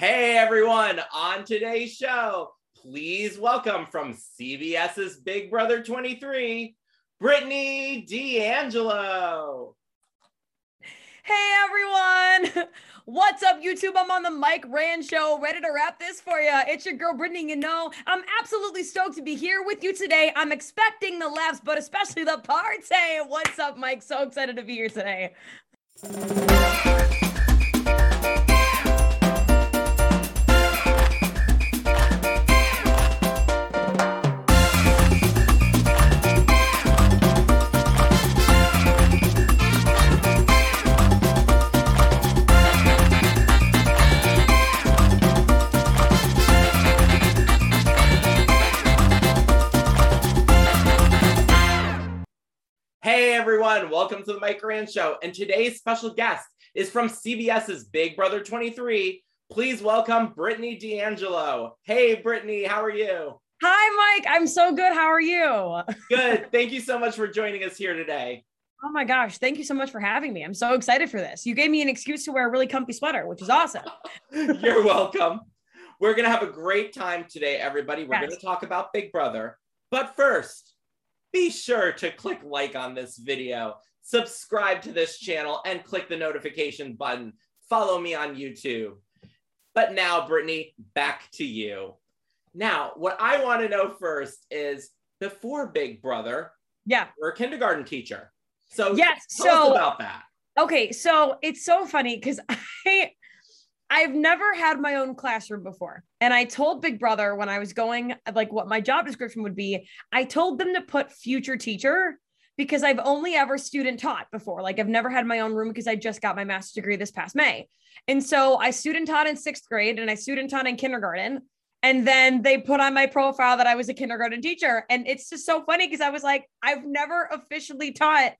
Hey everyone, on today's show, please welcome from CBS's Big Brother 23, Britini D'Angelo. Hey everyone! What's up, YouTube? I'm on the Mike Rand Show, ready to wrap this for you. It's your girl Britini. You know, I'm absolutely stoked to be here with you today. I'm expecting the laughs, but especially the party. What's up, Mike? So excited to be here today. Everyone, welcome to the Mike Rand Show. And today's special guest is from CBS's Big Brother 23. Please welcome Britini D'Angelo. Hey Britini, how are you? Hi, Mike. I'm so good. How are you? Good. Thank you so much for joining us here today. Oh my gosh. Thank you so much for having me. I'm so excited for this. You gave me an excuse to wear a really comfy sweater, which is awesome. You're welcome. We're going to have a great time today, everybody. We're Yes. going to talk about Big Brother. But first, be sure to click like on this video, subscribe to this channel, and click the notification button. Follow me on YouTube. But now, Britini, back to you. Now, what I want to know first is before Big Brother, Yeah. you're a kindergarten teacher. So Yes. tell us So about that. Okay, so it's so funny because I I've never had my own classroom before. And I told Big Brother when I was going like what my job description would be, I told them to put future teacher because I've only ever student taught before. Like I've never had my own room because I just got my master's degree this past May. And so I student taught in 6th grade and I student taught in kindergarten. And then they put on my profile that I was a kindergarten teacher. And it's just so funny because I was like, I've never officially taught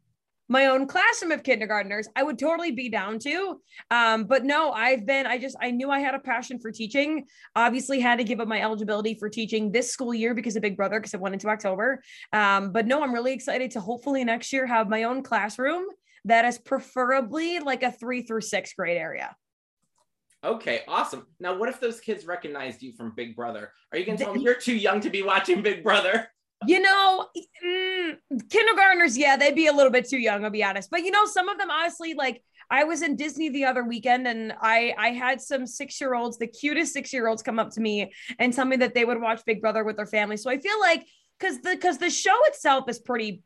my own classroom of kindergartners i would totally be down to um, but no i've been i just i knew i had a passion for teaching obviously had to give up my eligibility for teaching this school year because of big brother because it went into october um, but no i'm really excited to hopefully next year have my own classroom that is preferably like a three through sixth grade area Okay, awesome. Now, what if those kids recognized you from Big Brother? Are you going to tell them you're too young to be watching Big Brother? You know, mm, kindergartners, yeah, they'd be a little bit too young, I'll be honest. But you know, some of them honestly, like I was in Disney the other weekend and I I had some six-year-olds, the cutest six-year-olds come up to me and tell me that they would watch Big Brother with their family. So I feel like because the because the show itself is pretty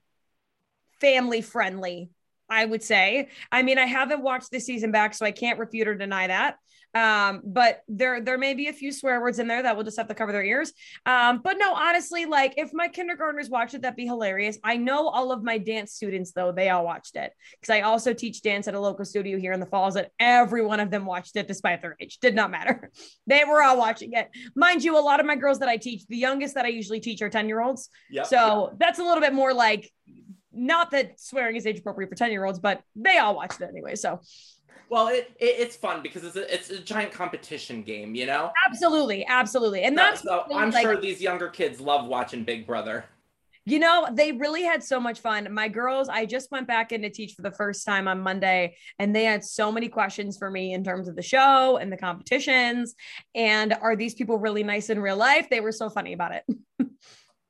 family friendly, I would say. I mean, I haven't watched this season back, so I can't refute or deny that. Um, but there there may be a few swear words in there that will just have to cover their ears. Um, but no, honestly, like if my kindergartners watch it, that'd be hilarious. I know all of my dance students, though, they all watched it because I also teach dance at a local studio here in the falls, and every one of them watched it despite their age. Did not matter. They were all watching it. Mind you, a lot of my girls that I teach, the youngest that I usually teach are 10 year olds. Yep. So that's a little bit more like not that swearing is age appropriate for 10 year olds, but they all watched it anyway. So Well, it, it it's fun because it's a, it's a giant competition game, you know. absolutely, absolutely. And that's so, thing, I'm like- sure these younger kids love watching Big Brother. You know, they really had so much fun. My girls, I just went back in to teach for the first time on Monday, and they had so many questions for me in terms of the show and the competitions. And are these people really nice in real life? They were so funny about it.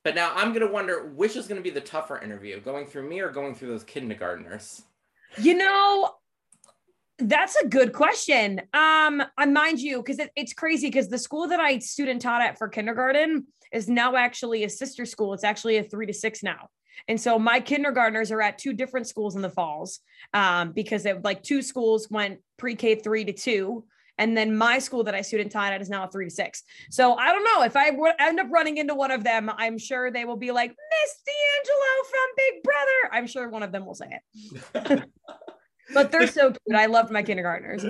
But now I'm gonna wonder which is gonna be the tougher interview, going through me or going through those kindergartners. You know, that's a good question. Um, I mind you, because it, it's crazy because the school that I student taught at for kindergarten is now actually a sister school. It's actually a three to six now. And so my kindergartners are at two different schools in the falls um, because it like two schools went pre-K three to two. And then my school that I student taught at is now a three to six. So I don't know if I would end up running into one of them, I'm sure they will be like, Miss D'Angelo from Big Brother. I'm sure one of them will say it. but they're so cute. I loved my kindergartners.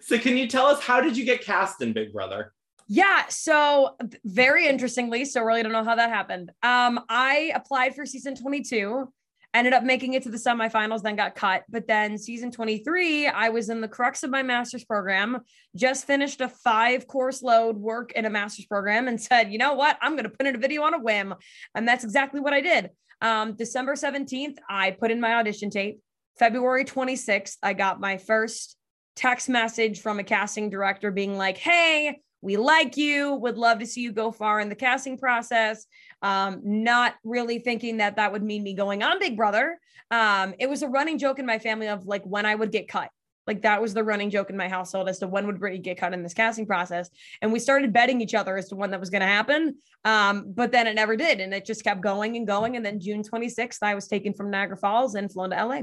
So can you tell us how did you get cast in Big Brother? Yeah. So very interestingly, so really don't know how that happened. Um, I applied for season 22, ended up making it to the semifinals, then got cut. But then season 23, I was in the crux of my master's program, just finished a five course load work in a master's program and said, you know what? I'm going to put in a video on a whim. And that's exactly what I did. Um, December 17th, I put in my audition tape. February 26th, I got my first text message from a casting director being like, hey, we like you, would love to see you go far in the casting process. Um, not really thinking that that would mean me going on Big Brother. Um, it was a running joke in my family of like when I would get cut. Like that was the running joke in my household as to when would Britini get cut in this casting process. And we started betting each other as to when that was going to happen. Um, but then it never did. And it just kept going and going. And then June 26th, I was taken from Niagara Falls and flown to LA.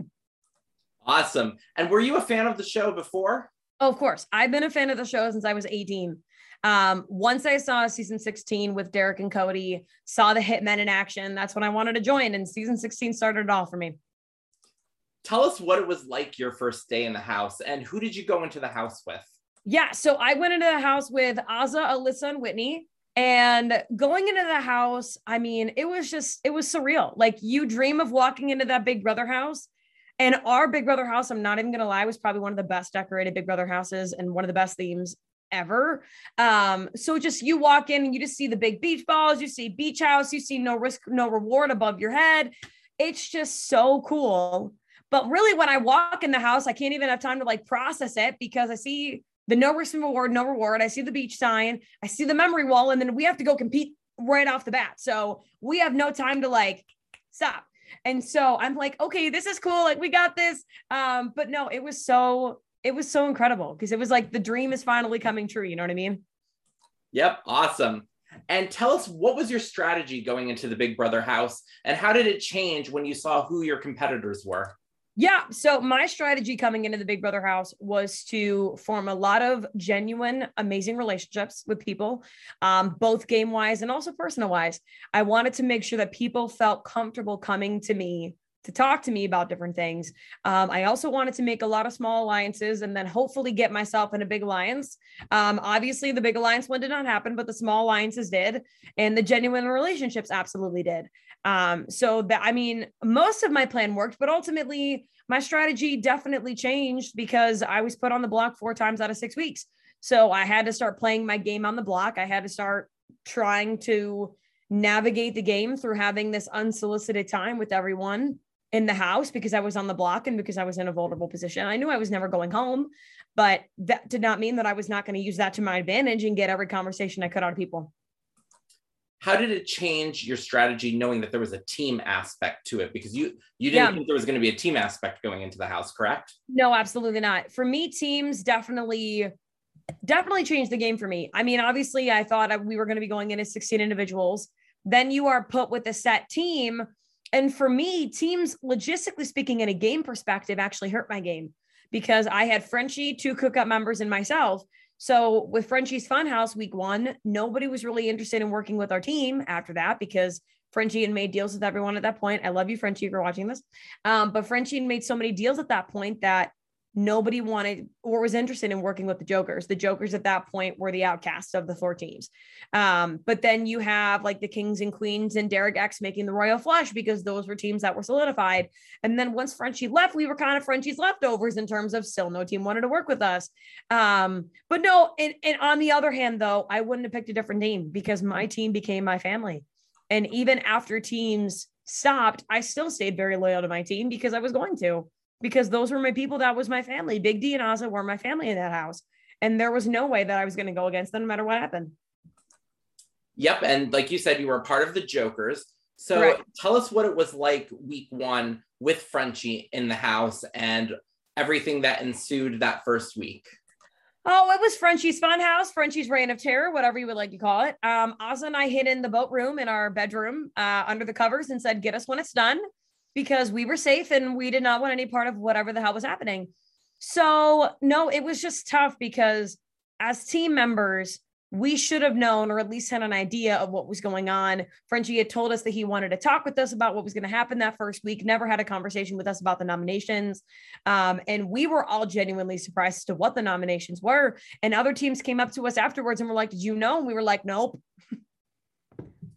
Awesome. And were you a fan of the show before? Oh, of course. I've been a fan of the show since I was 18. Um, once I saw season 16 with Derrick and Cody, saw the Hitmen in action, that's when I wanted to join. And season 16 started it all for me. Tell us what it was like your first day in the house and who did you go into the house with? Yeah. So I went into the house with Azah, Alyssa, and Whitney. And going into the house, I mean, it was just, it was surreal. Like you dream of walking into that Big Brother house and our Big Brother house, I'm not even gonna lie, was probably one of the best decorated Big Brother houses and one of the best themes ever. Um, so just you walk in and you just see the big beach balls, you see beach house, you see no risk, no reward above your head. It's just so cool. But really, when I walk in the house, I can't even have time to like process it because I see the no risk reward, no reward. I see the beach sign, I see the memory wall, and then we have to go compete right off the bat. So we have no time to like stop. And so I'm like, okay, this is cool. Like we got this. Um, but no, it was so it was so incredible because it was like the dream is finally coming true. You know what I mean? Yep, awesome. And tell us what was your strategy going into the Big Brother house and how did it change when you saw who your competitors were? Yeah. So my strategy coming into the Big Brother house was to form a lot of genuine, amazing relationships with people, um, both game wise and also personal wise. I wanted to make sure that people felt comfortable coming to me to talk to me about different things. Um, I also wanted to make a lot of small alliances and then hopefully get myself in a big alliance. Um, obviously, the big alliance one did not happen, but the small alliances did, and the genuine relationships absolutely did. Um, so that I mean, most of my plan worked, but ultimately, my strategy definitely changed because I was put on the block four times out of six weeks. So I had to start playing my game on the block. I had to start trying to navigate the game through having this unsolicited time with everyone in the house because I was on the block and because I was in a vulnerable position. I knew I was never going home, but that did not mean that I was not going to use that to my advantage and get every conversation I could out of people. How did it change your strategy knowing that there was a team aspect to it? Because you you didn't yeah. think there was going to be a team aspect going into the house, correct? No, absolutely not. For me, teams definitely definitely changed the game for me. I mean, obviously, I thought we were going to be going in as 16 individuals. Then you are put with a set team and for me, teams, logistically speaking, in a game perspective, actually hurt my game because I had Frenchie, two cookout members, and myself. So with Frenchie's Funhouse week one, nobody was really interested in working with our team after that because Frenchie had made deals with everyone at that point. I love you, Frenchie, if you're watching this. Um, but Frenchie made so many deals at that point that nobody wanted or was interested in working with the Jokers. The Jokers at that point were the outcasts of the four teams. Um, but then you have like the Kings and Queens and Derek X making the Royal Flush because those were teams that were solidified. And then once Frenchie left, we were kind of Frenchie's leftovers in terms of still no team wanted to work with us. Um, but no, and, and on the other hand, though, I wouldn't have picked a different team because my team became my family. And even after teams stopped, I still stayed very loyal to my team because I was going to because those were my people. That was my family. Big D and Azah were my family in that house. And there was no way that I was going to go against them no matter what happened. Yep. And like you said, you were a part of the Jokers. So tell us what it was like week one with Frenchie in the house and everything that ensued that first week. Oh, it was Frenchie's fun house, Frenchie's reign of terror, whatever you would like to call it. Um, Azah and I hid in the boat room in our bedroom uh, under the covers and said, get us when it's done because we were safe and we did not want any part of whatever the hell was happening. So, no, it was just tough because as team members, we should have known or at least had an idea of what was going on. Frenchie had told us that he wanted to talk with us about what was going to happen that first week, never had a conversation with us about the nominations. Um, and we were all genuinely surprised as to what the nominations were. And other teams came up to us afterwards and were like, Did you know? And we were like, Nope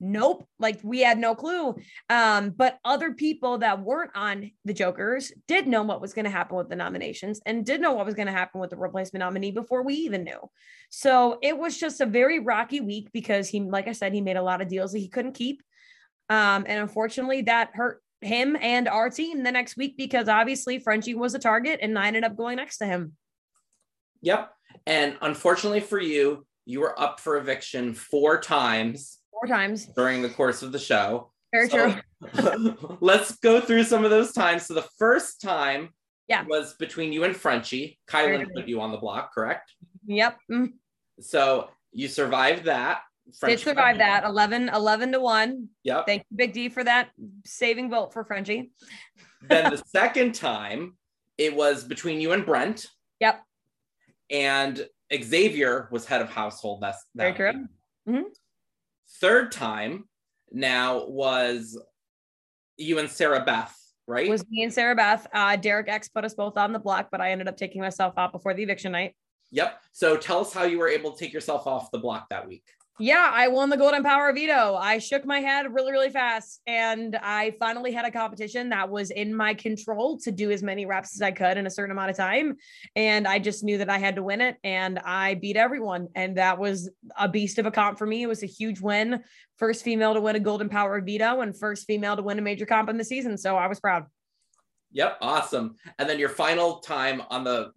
nope. Like we had no clue. Um but other people that weren't on the jokers did know what was going to happen with the nominations and did know what was going to happen with the replacement nominee before we even knew. So it was just a very rocky week because he like i said he made a lot of deals that he couldn't keep. Um and unfortunately that hurt him and our team the next week because obviously Frenchie was a target and I ended up going next to him. Yep. And unfortunately for you, you were up for eviction four times Four times. during the course of the show. Very So- true. Let's go through some of those times. So the first time Yeah. was between you and Frenchie. Kyland put you on the block, correct? Yep. Mm. So you survived that. Did Frenchie survive that. you. 11, 11 to 1. Yep. Thank you, Big D, for that saving vote for Frenchie. then the second time, it was between you and Brent. Yep. And Xavier was head of household. That's Very that true. week. Third time now was you and Sarah Beth, right? Was me and Sarah Beth. Uh, Derek X put us both on the block, but I ended up taking myself out before the eviction night. yep. So tell us how you were able to take yourself off the block that week. Yeah, I won the Golden Power veto. I shook my head really, really fast. And I finally had a competition that was in my control to do as many reps as I could in a certain amount of time. And I just knew that I had to win it. And I beat everyone. And that was a beast of a comp for me. It was a huge win. First female to win a Golden Power veto and first female to win a major comp in the season. So I was proud. Yep, awesome. And then your final time on the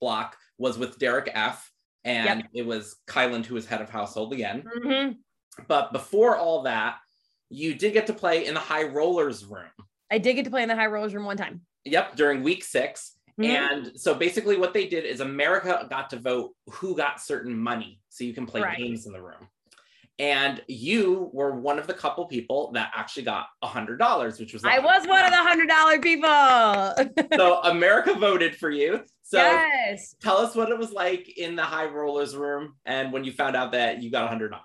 block was with Derek F. And it was Kyland who was head of household again. Mhm. But before all that, you did get to play in the high rollers room. I did get to play in the high rollers room one time. Yep, during week 6 Mhm. And so basically, what they did is America got to vote who got certain money so you can play Right. games in the room. And you were one of the couple people that actually got a $100, which was I was one of the hundred dollar people. So America voted for you. So yes. tell us what it was like in the high rollers room and when you found out that you got $100.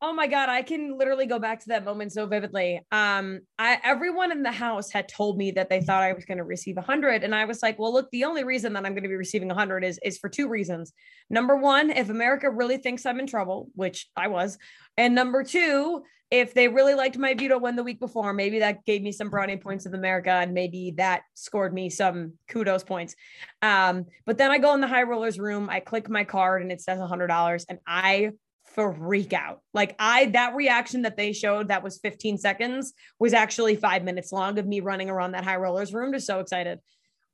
Oh my god, I can literally go back to that moment so vividly. Um, I everyone in the house had told me that they thought I was going to receive a hundred, and I was like, "Well, look, the only reason that I'm going to be receiving a hundred is is for two reasons. Number one, if America really thinks I'm in trouble, which I was, and number two, if they really liked my veto win the week before, maybe that gave me some brownie points of America, and maybe that scored me some kudos points. Um, but then I go in the high rollers room, I click my card, and it says a hundred dollars, and I freak out. Like I that reaction that they showed that was 15 seconds was actually 5 minutes long of me running around that high rollers room just so excited.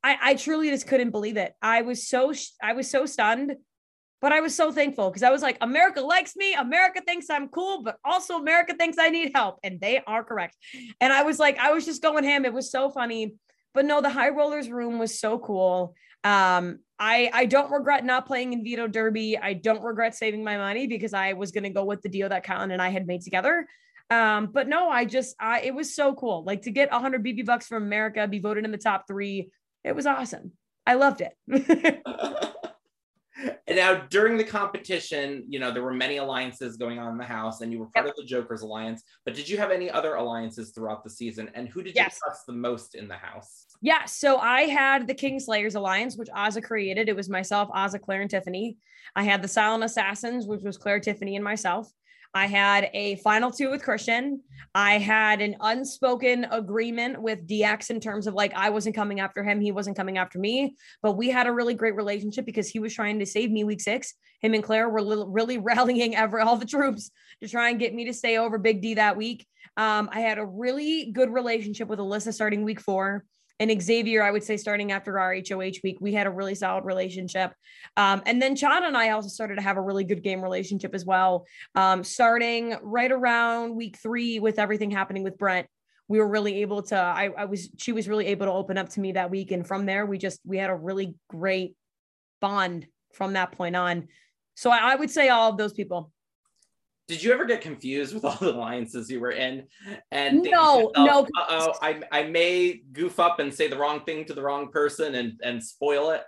I I truly just couldn't believe it. I was so I was so stunned, but I was so thankful because I was like America likes me, America thinks I'm cool, but also America thinks I need help and they are correct. And I was like I was just going ham. It was so funny. But no, the high rollers room was so cool. Um, I I don't regret not playing in Veto Derby. I don't regret saving my money because I was going to go with the deal that Colin and I had made together. Um, but no, I just I it was so cool. Like to get 100 BB bucks from America, be voted in the top three. It was awesome. I loved it. and now during the competition, you know, there were many alliances going on in the house and you were part of the Jokers Alliance, but did you have any other alliances throughout the season? And who did Yes. you trust the most in the house? Yeah, so I had the Kingslayers Alliance, which Azah created. It was myself, Azah, Claire, and Tiffany. I had the Silent Assassins, which was Claire, Tiffany, and myself. I had a final two with Christian. I had an unspoken agreement with DX in terms of like I wasn't coming after him, he wasn't coming after me, but we had a really great relationship because he was trying to save me week six. Him and Claire were li- really rallying ever all the troops to try and get me to stay over Big D that week. Um, I had a really good relationship with Alyssa starting week four and Xavier, I would say, starting after our HOH week, we had a really solid relationship. Um, and then Chad and I also started to have a really good game relationship as well. Um, starting right around week three with everything happening with Brent, we were really able to, I, I was, she was really able to open up to me that week. And from there, we just, we had a really great bond from that point on. So I, I would say all of those people. Did you ever get confused with all the alliances you were in? And No, yourself, no. Uh-oh, I, I may goof up and say the wrong thing to the wrong person and, and spoil it.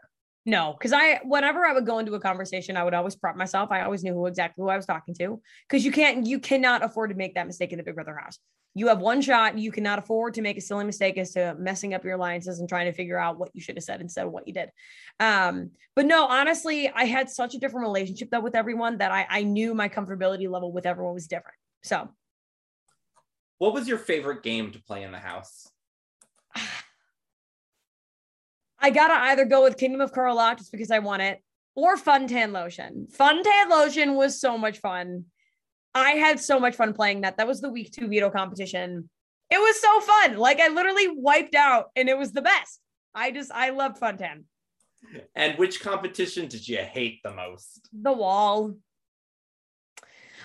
No, because I whenever I would go into a conversation, I would always prep myself. I always knew who exactly who I was talking to. Because you can't, you cannot afford to make that mistake in the Big Brother house. You have one shot. You cannot afford to make a silly mistake as to messing up your alliances and trying to figure out what you should have said instead of what you did. Um, but no, honestly, I had such a different relationship though with everyone that I, I knew my comfortability level with everyone was different. So What was your favorite game to play in the house? I gotta either go with Kingdom of Carlock just because I want it, or Fun Tan Lotion. Fun Tan Lotion was so much fun. I had so much fun playing that. That was the week two veto competition. It was so fun. Like I literally wiped out, and it was the best. I just I loved Fun Tan. And which competition did you hate the most? The wall.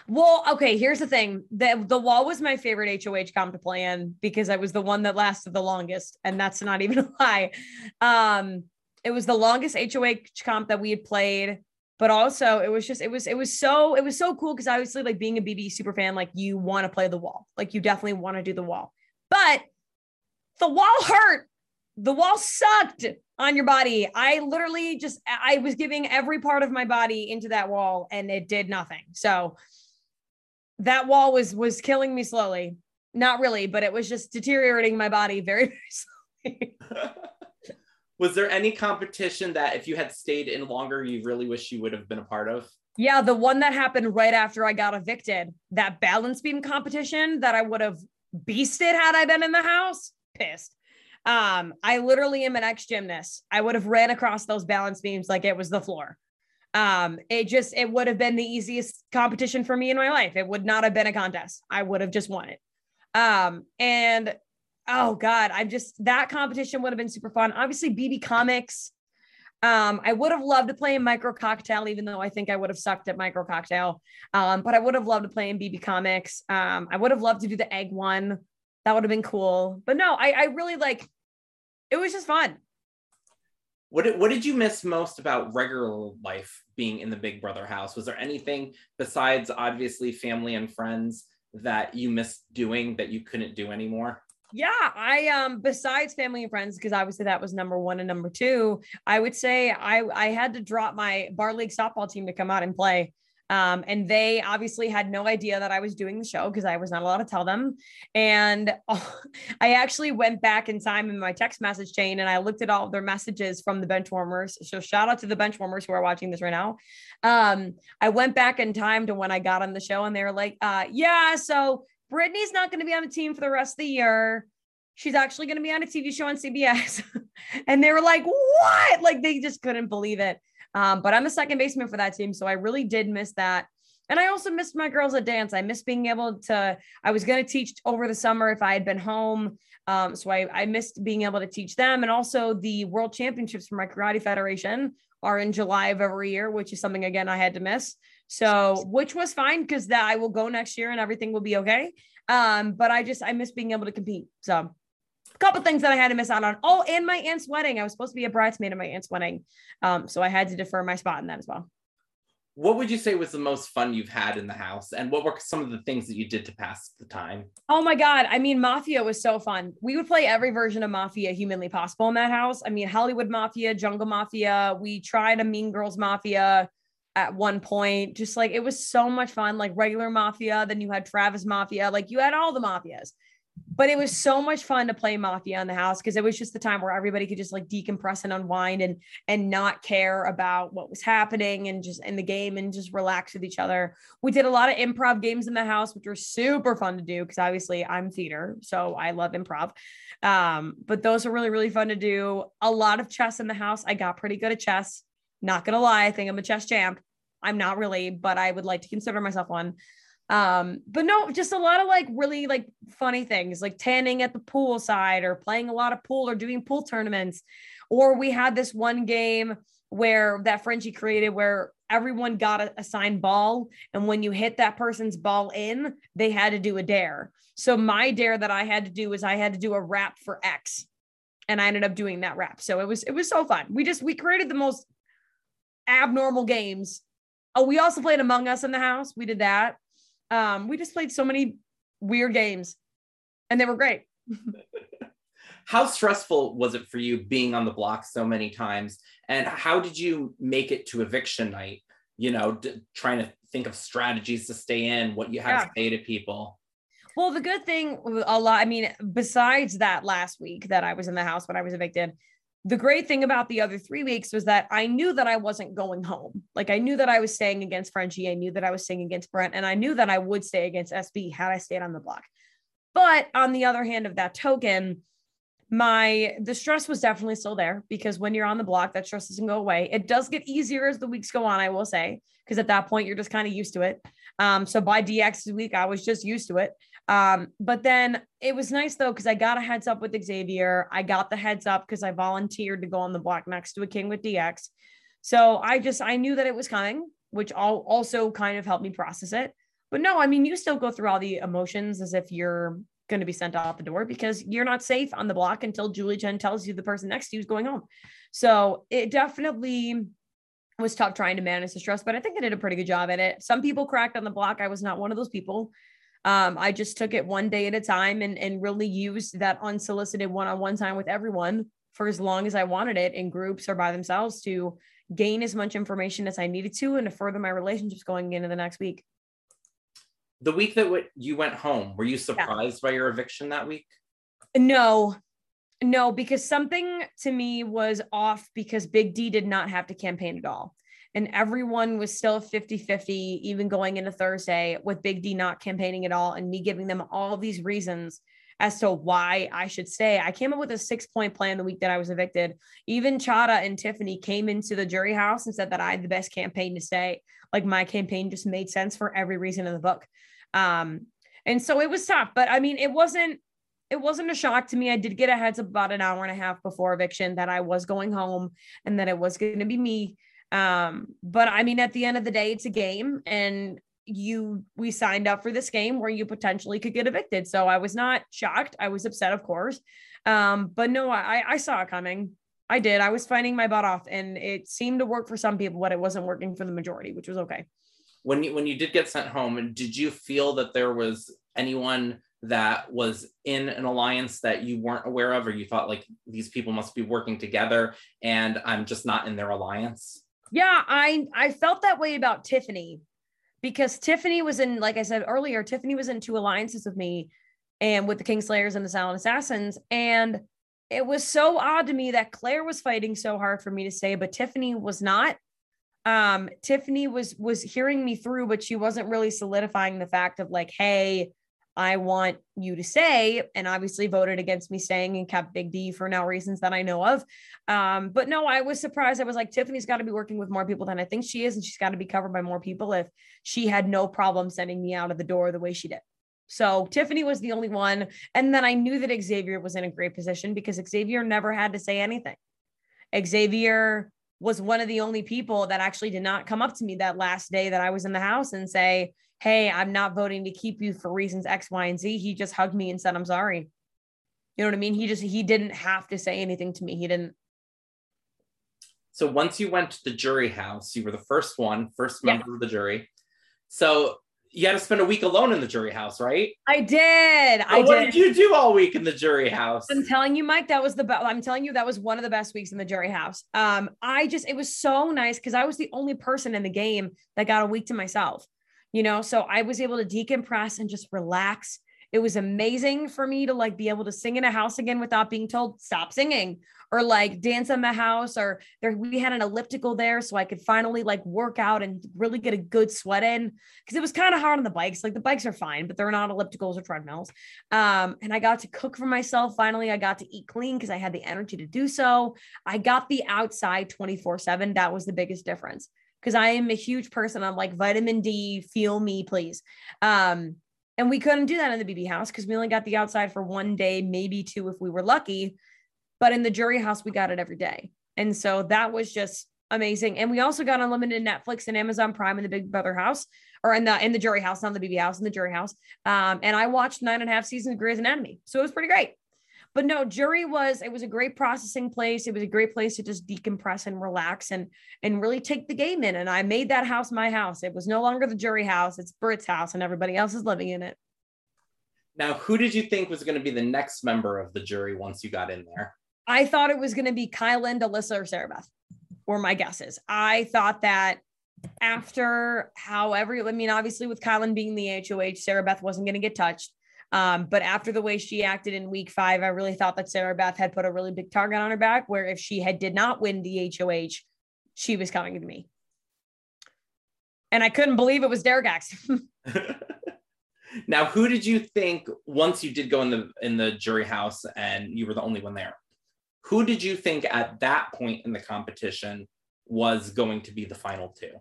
Well, okay, here's the thing. The the wall was my favorite HOH comp to play in because I was the one that lasted the longest. And that's not even a lie. Um, it was the longest HOH comp that we had played, but also it was just it was it was so it was so cool because obviously like being a BB super fan, like you want to play the wall. Like you definitely want to do the wall. But the wall hurt. The wall sucked on your body. I literally just I was giving every part of my body into that wall and it did nothing. So that wall was was killing me slowly. Not really, but it was just deteriorating my body very very slowly. was there any competition that if you had stayed in longer you really wish you would have been a part of? Yeah, the one that happened right after I got evicted, that balance beam competition that I would have beasted had I been in the house. Pissed. Um, I literally am an ex gymnast. I would have ran across those balance beams like it was the floor. Um, it just it would have been the easiest competition for me in my life. It would not have been a contest. I would have just won it. Um, and oh god, I'm just that competition would have been super fun. Obviously, BB Comics. Um, I would have loved to play in Micro Cocktail, even though I think I would have sucked at Micro Cocktail. Um, but I would have loved to play in BB Comics. Um, I would have loved to do the egg one. That would have been cool. But no, I, I really like it was just fun. What did, what did you miss most about regular life being in the Big Brother house? Was there anything besides obviously family and friends that you missed doing that you couldn't do anymore? Yeah, I um besides family and friends because obviously that was number 1 and number 2, I would say I I had to drop my bar league softball team to come out and play. Um, and they obviously had no idea that I was doing the show because I was not allowed to tell them. And I actually went back in time in my text message chain and I looked at all of their messages from the bench warmers. So shout out to the bench warmers who are watching this right now. Um, I went back in time to when I got on the show and they were like, uh, yeah, so Britini's not going to be on the team for the rest of the year. She's actually going to be on a TV show on CBS. and they were like, what? Like they just couldn't believe it. Um, but I'm a second baseman for that team. So I really did miss that. And I also missed my girls at dance. I missed being able to, I was going to teach over the summer if I had been home. Um, so I, I missed being able to teach them. And also the world championships for my karate federation are in July of every year, which is something again I had to miss. So, which was fine because that I will go next year and everything will be okay. Um, but I just I miss being able to compete. So couple things that I had to miss out on. Oh, and my aunt's wedding. I was supposed to be a bridesmaid at my aunt's wedding. Um, so I had to defer my spot in that as well. What would you say was the most fun you've had in the house? And what were some of the things that you did to pass the time? Oh my God. I mean, Mafia was so fun. We would play every version of Mafia humanly possible in that house. I mean, Hollywood Mafia, Jungle Mafia. We tried a Mean Girls Mafia at one point. Just like it was so much fun, like regular Mafia. Then you had Travis Mafia. Like you had all the Mafias but it was so much fun to play mafia in the house because it was just the time where everybody could just like decompress and unwind and and not care about what was happening and just in the game and just relax with each other. We did a lot of improv games in the house which were super fun to do because obviously i'm theater so i love improv. Um, but those are really really fun to do. A lot of chess in the house. I got pretty good at chess. Not gonna lie i think i'm a chess champ. I'm not really but i would like to consider myself one um, but no, just a lot of like really like funny things like tanning at the pool side or playing a lot of pool or doing pool tournaments. Or we had this one game where that Frenchie created where everyone got a assigned ball. And when you hit that person's ball in, they had to do a dare. So my dare that I had to do was I had to do a rap for X. And I ended up doing that rap. So it was it was so fun. We just we created the most abnormal games. Oh, we also played Among Us in the house. We did that. Um, we just played so many weird games and they were great. how stressful was it for you being on the block so many times? And how did you make it to eviction night? You know, d- trying to think of strategies to stay in, what you had yeah. to say to people. Well, the good thing, a lot, I mean, besides that last week that I was in the house when I was evicted, the great thing about the other three weeks was that I knew that I wasn't going home. Like I knew that I was staying against Frenchie. I knew that I was staying against Brent, and I knew that I would stay against SB had I stayed on the block. But on the other hand of that token, my the stress was definitely still there because when you're on the block that stress doesn't go away it does get easier as the weeks go on i will say because at that point you're just kind of used to it um so by dx week i was just used to it um but then it was nice though because i got a heads up with xavier i got the heads up because i volunteered to go on the block next to a king with dx so i just i knew that it was coming which all also kind of helped me process it but no i mean you still go through all the emotions as if you're going to be sent out the door because you're not safe on the block until Julie Chen tells you the person next to you is going home. So it definitely was tough trying to manage the stress, but I think I did a pretty good job at it. Some people cracked on the block. I was not one of those people. Um, I just took it one day at a time and, and really used that unsolicited one-on-one time with everyone for as long as I wanted it in groups or by themselves to gain as much information as I needed to and to further my relationships going into the next week the week that w- you went home, were you surprised yeah. by your eviction that week? No, no, because something to me was off because Big D did not have to campaign at all. And everyone was still 50 50, even going into Thursday with Big D not campaigning at all and me giving them all these reasons as to why I should stay. I came up with a six point plan the week that I was evicted. Even Chaddha and Tiffany came into the jury house and said that I had the best campaign to stay. Like my campaign just made sense for every reason in the book. Um, and so it was tough, but I mean, it wasn't it wasn't a shock to me. I did get a heads up about an hour and a half before eviction that I was going home and that it was going to be me. Um, but I mean, at the end of the day, it's a game and you we signed up for this game where you potentially could get evicted. So I was not shocked. I was upset, of course. Um, but no, I I saw it coming. I did. I was fighting my butt off and it seemed to work for some people, but it wasn't working for the majority, which was okay when you when you did get sent home did you feel that there was anyone that was in an alliance that you weren't aware of or you thought like these people must be working together and i'm just not in their alliance yeah i i felt that way about tiffany because tiffany was in like i said earlier tiffany was in two alliances with me and with the kingslayers and the silent assassins. And it was so odd to me that claire was fighting so hard for me to stay but tiffany was not. Um tiffany was was hearing me through but she wasn't really solidifying the fact of like hey i want you to say and obviously voted against me staying and kept big d for now reasons that i know of um but no i was surprised i was like tiffany's got to be working with more people than i think she is and she's got to be covered by more people if she had no problem sending me out of the door the way she did so Tiffany was the only one. And then I knew that Xavier was in a great position because Xavier never had to say anything. Xavier was one of the only people that actually did not come up to me that last day that I was in the house and say, Hey, I'm not voting to keep you for reasons X, Y, and Z. He just hugged me and said, I'm sorry. You know what I mean? He just, he didn't have to say anything to me. He didn't. So once you went to the jury house, you were the first one, first member yeah. of the jury. So you had to spend a week alone in the jury house, right? I did. I what did. did you do all week in the jury house? I'm telling you, Mike, that was the best. I'm telling you, that was one of the best weeks in the jury house. Um, I just, it was so nice because I was the only person in the game that got a week to myself, you know, so I was able to decompress and just relax it was amazing for me to like be able to sing in a house again without being told stop singing or like dance in the house or there we had an elliptical there so I could finally like work out and really get a good sweat in because it was kind of hard on the bikes. Like the bikes are fine, but they're not ellipticals or treadmills. Um, and I got to cook for myself. Finally, I got to eat clean because I had the energy to do so. I got the outside 24 7. That was the biggest difference because I am a huge person. I'm like vitamin D, feel me, please. Um, and we couldn't do that in the BB house because we only got the outside for one day, maybe two if we were lucky. But in the jury house, we got it every day. And so that was just amazing. And we also got unlimited Netflix and Amazon Prime in the Big Brother house or in the in the jury house, not the BB house, in the jury house. Um, and I watched nine and a half seasons of Grey's Anatomy. So it was pretty great. But no, jury was it was a great processing place. It was a great place to just decompress and relax and and really take the game in. And I made that house my house. It was no longer the jury house, it's Britt's house, and everybody else is living in it. Now, who did you think was going to be the next member of the jury once you got in there? I thought it was going to be Kyland, Alyssa, or Sarah Beth, were my guesses. I thought that after however, I mean, obviously with Kyland being the HOH, Sarah Beth wasn't going to get touched. Um, but after the way she acted in week five, I really thought that Sarah Beth had put a really big target on her back, where if she had did not win the HOH, she was coming to me. And I couldn't believe it was Derek X. Now, who did you think once you did go in the in the jury house and you were the only one there? Who did you think at that point in the competition was going to be the final two?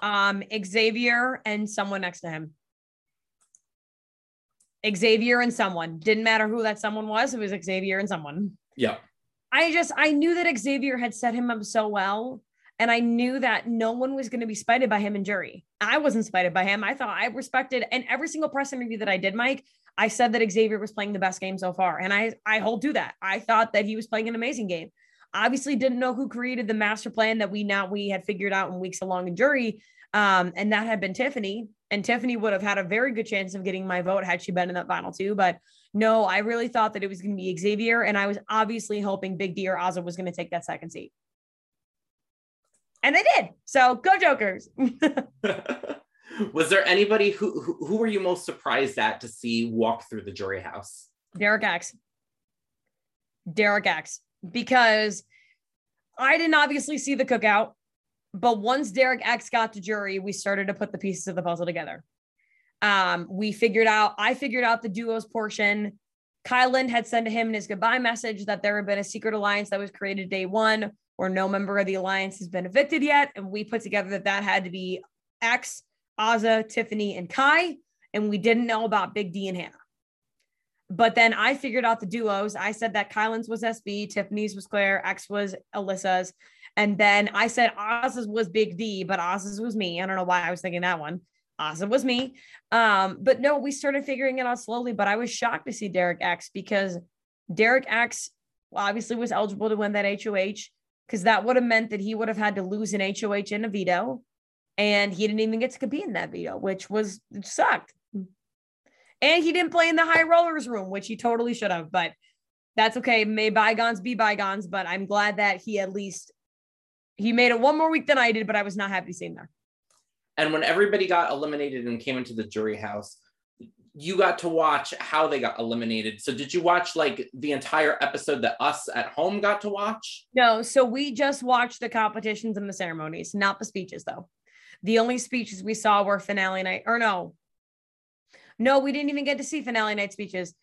Um, Xavier and someone next to him. Xavier and someone. Didn't matter who that someone was. It was Xavier and someone. Yeah. I just I knew that Xavier had set him up so well. And I knew that no one was going to be spited by him in jury. I wasn't spited by him. I thought I respected and every single press interview that I did, Mike, I said that Xavier was playing the best game so far. And I I hold to that. I thought that he was playing an amazing game. Obviously didn't know who created the master plan that we now we had figured out in weeks along in jury. Um, and that had been Tiffany. And Tiffany would have had a very good chance of getting my vote had she been in that final two. But no, I really thought that it was going to be Xavier. And I was obviously hoping Big D or Azah was going to take that second seat. And they did. So go Jokers. was there anybody who, who, who were you most surprised at to see walk through the jury house? Derek X. Derek X. Because I didn't obviously see the cookout. But once Derek X got to jury, we started to put the pieces of the puzzle together. Um, we figured out, I figured out the duos portion. Kyland had sent to him in his goodbye message that there had been a secret alliance that was created day one, where no member of the alliance has been evicted yet. And we put together that that had to be X, Azah, Tiffany, and Kai. And we didn't know about Big D and Hannah. But then I figured out the duos. I said that Kyland's was SB, Tiffany's was Claire, X was Alyssa's. And then I said Azah's was Big D, but Azah's was me. I don't know why I was thinking that one. Azah was me. Um, but no, we started figuring it out slowly. But I was shocked to see Derek X because Derek X obviously was eligible to win that HOH because that would have meant that he would have had to lose an HOH in a veto. And he didn't even get to compete in that veto, which was sucked. And he didn't play in the high rollers room, which he totally should have. But that's okay. May bygones be bygones. But I'm glad that he at least he made it one more week than I did, but I was not happy to see him there. And when everybody got eliminated and came into the jury house, you got to watch how they got eliminated. So did you watch like the entire episode that us at home got to watch? No, so we just watched the competitions and the ceremonies, not the speeches though. The only speeches we saw were finale night or no. No, we didn't even get to see finale night speeches.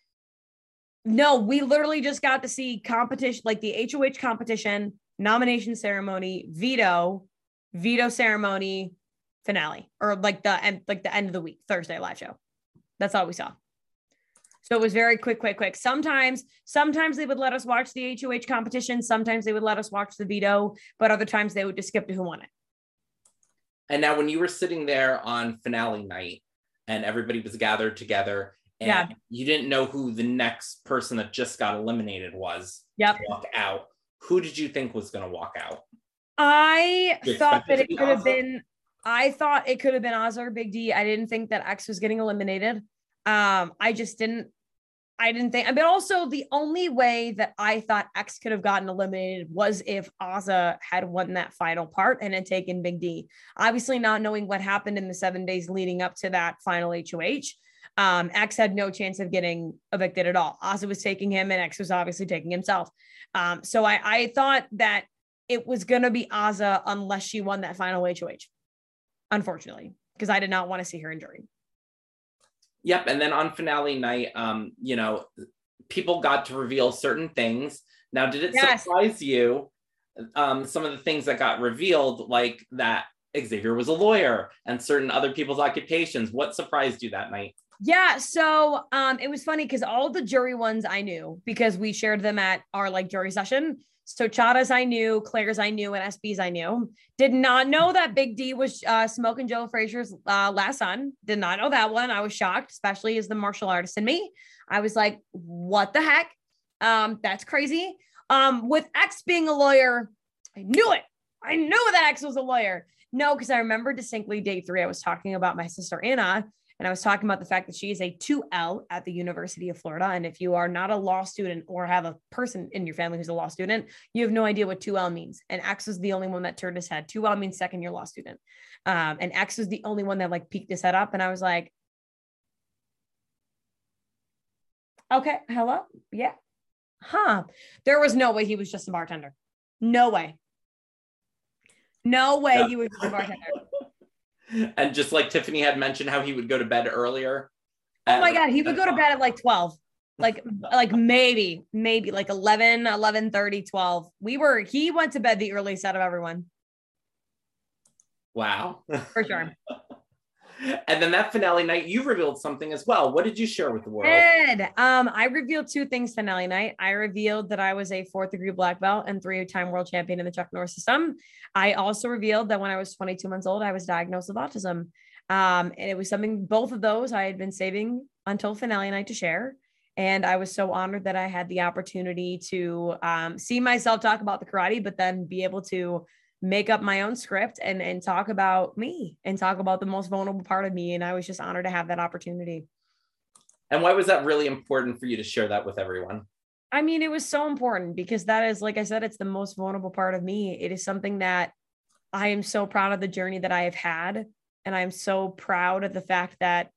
No, we literally just got to see competition like the HOH competition, nomination ceremony, veto, veto ceremony, finale, or like the end, like the end of the week, Thursday live show. That's all we saw. So it was very quick, quick, quick. Sometimes, sometimes they would let us watch the HOH competition. Sometimes they would let us watch the veto, but other times they would just skip to who won it. And now, when you were sitting there on finale night and everybody was gathered together, and Yeah. you didn't know who the next person that just got eliminated was Yep. walk out, who did you think was going to walk out? I thought that it could have been. I thought it could have been or Big D. I didn't think that X was getting eliminated. Um, I just didn't. I didn't think. But also, the only way that I thought X could have gotten eliminated was if Azah had won that final part and had taken Big D. Obviously, not knowing what happened in the seven days leading up to that final HOH. Um, X had no chance of getting evicted at all. Azah was taking him, and X was obviously taking himself. Um, so I, I thought that it was going to be Azah unless she won that final HOH, unfortunately, because I did not want to see her in jury. Yep. And then on finale night, um, you know, people got to reveal certain things. Now, did it Yes. surprise you? Um, some of the things that got revealed, like that Xavier was a lawyer and certain other people's occupations. What surprised you that night? Yeah, so um, it was funny because all the jury ones I knew because we shared them at our like jury session. So Chaddha's I knew, Claire's I knew, and SB's I knew. Did not know that Big D was uh, smoking Joe Frazier's uh, last son. Did not know that one. I was shocked, especially as the martial artist in me. I was like, what the heck? Um, that's crazy. Um, with X being a lawyer, I knew it. I knew that X was a lawyer. No, because I remember distinctly day three, I was talking about my sister Anna, and I was talking about the fact that she is a 2L at the University of Florida. And if you are not a law student or have a person in your family who's a law student, you have no idea what 2L means. And X was the only one that turned his head. 2L means second year law student. Um, and X was the only one that like peeked his head up. And I was like, okay, hello? Yeah. Huh. There was no way he was just a bartender. No way. No way Yeah. he was just a bartender. And just like Tiffany had mentioned how he would go to bed earlier Oh my God. He would go to bed at like 12. Like, like maybe, maybe like 11, 11 30, 12. We were, he went to bed the earliest out of everyone. Wow. For sure. and then that finale night, you revealed something as well. What did you share with the world? Did. Um, I revealed two things finale night. I revealed that I was a fourth degree black belt and three-time world champion in the Chuck Norris system. I also revealed that when I was 22 months old, I was diagnosed with autism. Um, and it was something both of those I had been saving until finale night to share. And I was so honored that I had the opportunity to um, see myself talk about the karate, but then be able to make up my own script and and talk about me and talk about the most vulnerable part of me and I was just honored to have that opportunity. And why was that really important for you to share that with everyone? I mean, it was so important because that is like I said it's the most vulnerable part of me. It is something that I am so proud of the journey that I have had and I'm so proud of the fact that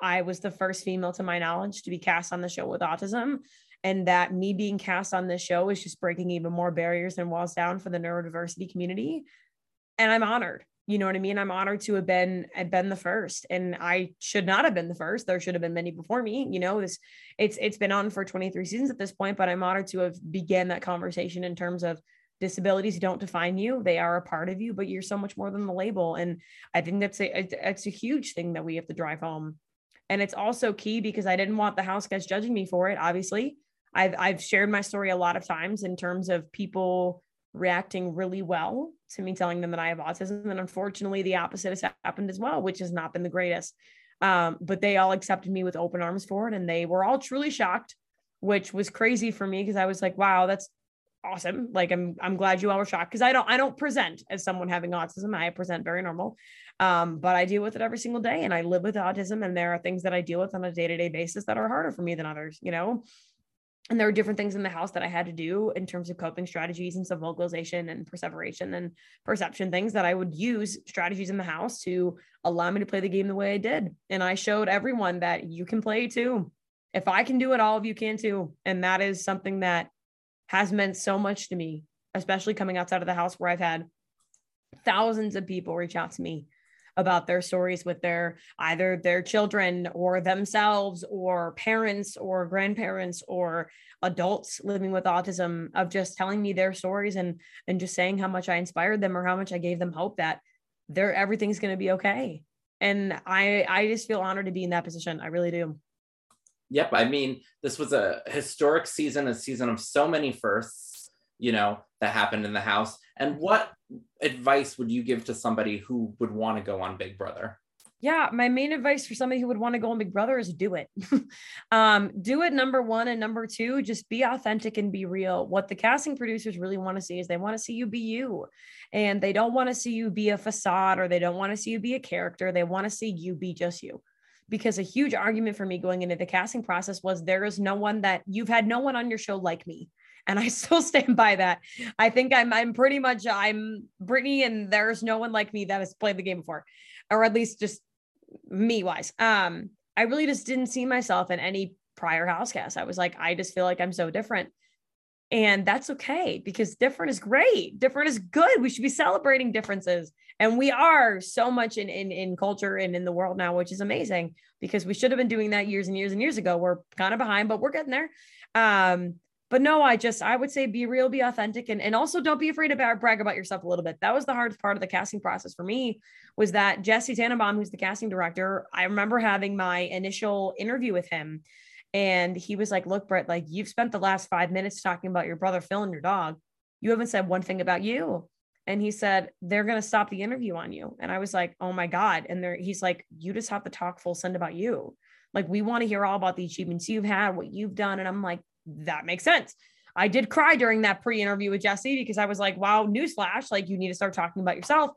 I was the first female to my knowledge to be cast on the show with autism and that me being cast on this show is just breaking even more barriers and walls down for the neurodiversity community. And i'm honored you know what i mean? I'm honored to have been have been the first and i should not have been the first. There should have been many before me you know? This it's it's been on for 23 seasons at this point but i'm honored to have began that conversation in terms of disabilities don't define you they are a part of you but you're so much more than the label. And i think that's a it's a huge thing that we have to drive home. And it's also key because i didn't want the house guys judging me for it obviously I've I've shared my story a lot of times in terms of people reacting really well to me telling them that I have autism, and unfortunately, the opposite has happened as well, which has not been the greatest. Um, but they all accepted me with open arms for it, and they were all truly shocked, which was crazy for me because I was like, "Wow, that's awesome!" Like, I'm I'm glad you all were shocked because I don't I don't present as someone having autism. I present very normal, um, but I deal with it every single day, and I live with autism, and there are things that I deal with on a day to day basis that are harder for me than others. You know, and there were different things in the house that I had to do in terms of coping strategies and self vocalization and perseveration and perception things that I would use strategies in the house to allow me to play the game the way I did. And I showed everyone that you can play too. If I can do it, all of you can too. And that is something that has meant so much to me, especially coming outside of the house where I've had thousands of people reach out to me about their stories with their either their children or themselves or parents or grandparents or adults living with autism of just telling me their stories and and just saying how much I inspired them or how much I gave them hope that they're everything's going to be okay. And I I just feel honored to be in that position. I really do. Yep, I mean, this was a historic season, a season of so many firsts, you know, that happened in the house. And what advice would you give to somebody who would want to go on Big Brother? Yeah, my main advice for somebody who would want to go on Big Brother is do it. um, do it number one and number two, just be authentic and be real. What the casting producers really want to see is they want to see you be you, and they don't want to see you be a facade or they don't want to see you be a character. They want to see you be just you. Because a huge argument for me going into the casting process was there is no one that you've had no one on your show like me and I still stand by that. I think I'm I'm pretty much I'm Britini, and there's no one like me that has played the game before, or at least just me wise. Um, I really just didn't see myself in any prior house cast. I was like, I just feel like I'm so different. And that's okay because different is great. Different is good. We should be celebrating differences. And we are so much in, in, in culture and in the world now, which is amazing because we should have been doing that years and years and years ago. We're kind of behind, but we're getting there. Um, but no, I just I would say be real, be authentic, and and also don't be afraid to brag about yourself a little bit. That was the hardest part of the casting process for me was that Jesse Tannenbaum, who's the casting director, I remember having my initial interview with him, and he was like, "Look, Brett, like you've spent the last five minutes talking about your brother Phil and your dog. You haven't said one thing about you." And he said, "They're gonna stop the interview on you." And I was like, "Oh my god!" And there, he's like, "You just have to talk full send about you." Like we want to hear all about the achievements you've had, what you've done. And I'm like, that makes sense. I did cry during that pre-interview with Jesse because I was like, wow, newsflash, like you need to start talking about yourself.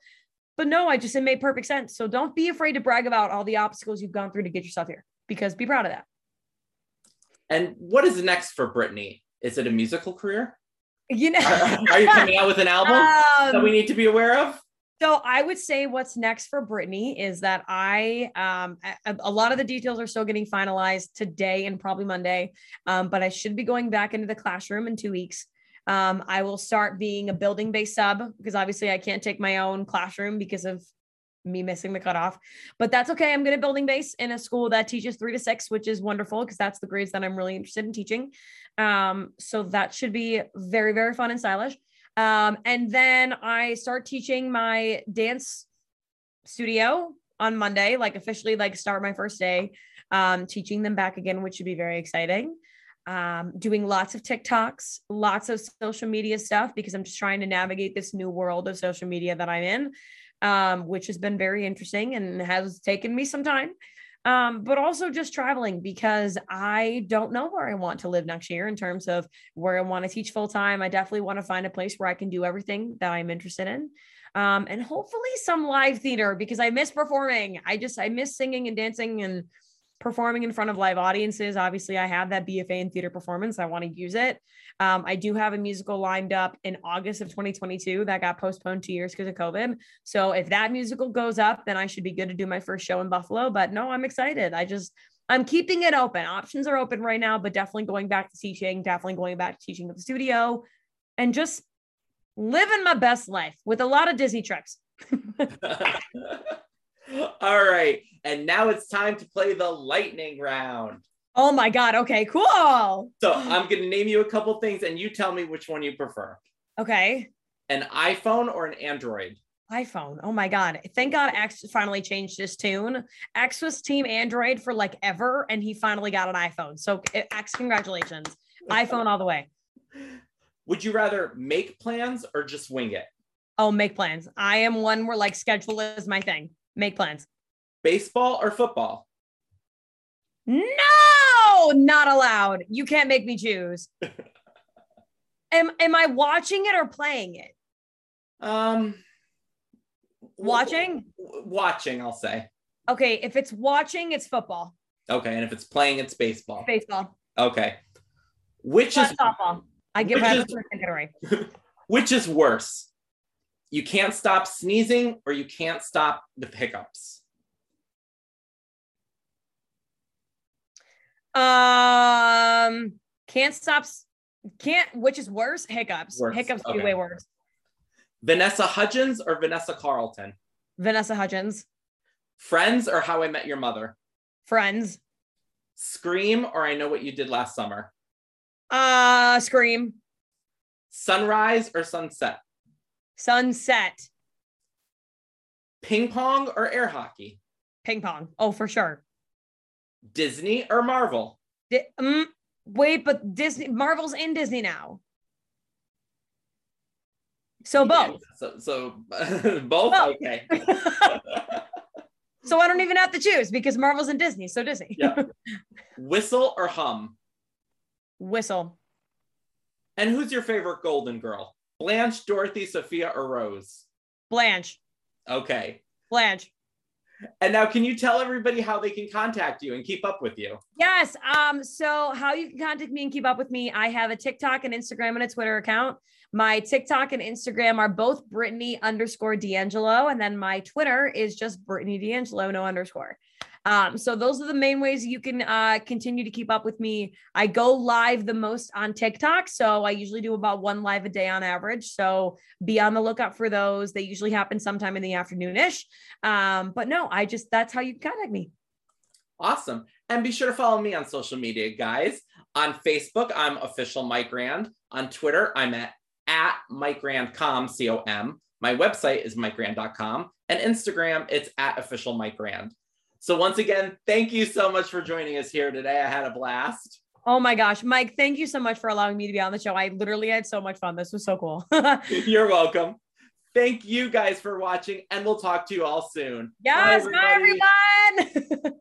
But no, I just it made perfect sense. So don't be afraid to brag about all the obstacles you've gone through to get yourself here because be proud of that. And what is next for Britini? Is it a musical career? You know, are, are you coming out with an album um, that we need to be aware of? So I would say what's next for Britini is that I um a, a, lot of the details are still getting finalized today and probably Monday. Um, but I should be going back into the classroom in two weeks. Um, I will start being a building based sub because obviously I can't take my own classroom because of me missing the cutoff, but that's okay. I'm going to building base in a school that teaches three to six, which is wonderful because that's the grades that I'm really interested in teaching. Um, so that should be very, very fun and stylish. Um, and then I start teaching my dance studio on Monday, like officially, like start my first day, um, teaching them back again, which should be very exciting um, doing lots of TikToks, lots of social media stuff because I'm just trying to navigate this new world of social media that I'm in, um, which has been very interesting and has taken me some time. Um, but also just traveling because I don't know where I want to live next year in terms of where I want to teach full time. I definitely want to find a place where I can do everything that I'm interested in. Um, and hopefully some live theater because I miss performing. I just I miss singing and dancing and performing in front of live audiences. Obviously, I have that BFA in theater performance. I want to use it. Um, I do have a musical lined up in August of 2022 that got postponed two years because of COVID. So if that musical goes up, then I should be good to do my first show in Buffalo. But no, I'm excited. I just, I'm keeping it open. Options are open right now, but definitely going back to teaching, definitely going back to teaching at the studio and just living my best life with a lot of Disney trips. All right. And now it's time to play the lightning round. Oh my God. Okay, cool. So I'm going to name you a couple things and you tell me which one you prefer. Okay. An iPhone or an Android? iPhone. Oh my God. Thank God X finally changed his tune. X was team Android for like ever, and he finally got an iPhone. So, eh, X, congratulations. iPhone all the way. Would you rather make plans or just wing it? Oh, make plans. I am one where like schedule is my thing. Make plans. Baseball or football? No, not allowed. You can't make me choose. am am I watching it or playing it? Um watching? Watching, I'll say. Okay, if it's watching, it's football. Okay, and if it's playing, it's baseball. Baseball. Okay. Which is softball. I give which is, which is worse? You can't stop sneezing or you can't stop the hiccups. Um, can't stop. Can't. Which is worse? Hiccups. Worse. Hiccups okay. be way worse. Vanessa Hudgens or Vanessa Carlton? Vanessa Hudgens. Friends or How I Met Your Mother? Friends. Scream or I Know What You Did Last Summer? Uh, Scream. Sunrise or Sunset? Sunset. Ping pong or air hockey? Ping pong. Oh, for sure. Disney or Marvel? Di- um, wait, but Disney, Marvel's in Disney now. So both. So, so both? both? Okay. so I don't even have to choose because Marvel's in Disney. So Disney. yeah. Whistle or hum? Whistle. And who's your favorite Golden Girl? Blanche, Dorothy, Sophia, or Rose? Blanche. Okay. Blanche. And now, can you tell everybody how they can contact you and keep up with you? Yes. Um, so how you can contact me and keep up with me, I have a TikTok and Instagram and a Twitter account. My TikTok and Instagram are both Britini underscore D'Angelo, and then my Twitter is just Britini D'Angelo, no underscore. Um, so those are the main ways you can uh, continue to keep up with me. I go live the most on TikTok. So I usually do about one live a day on average. So be on the lookout for those. They usually happen sometime in the afternoonish. Um, but no, I just, that's how you contact me. Awesome. And be sure to follow me on social media, guys. On Facebook, I'm official Mike Rand. On Twitter, I'm at, at Mike com, C-O-M. My website is MikeRand.com. And Instagram, it's at official Mike Rand. So once again, thank you so much for joining us here today. I had a blast. Oh my gosh, Mike, thank you so much for allowing me to be on the show. I literally had so much fun. This was so cool. You're welcome. Thank you guys for watching, and we'll talk to you all soon. Yes, bye, bye everyone.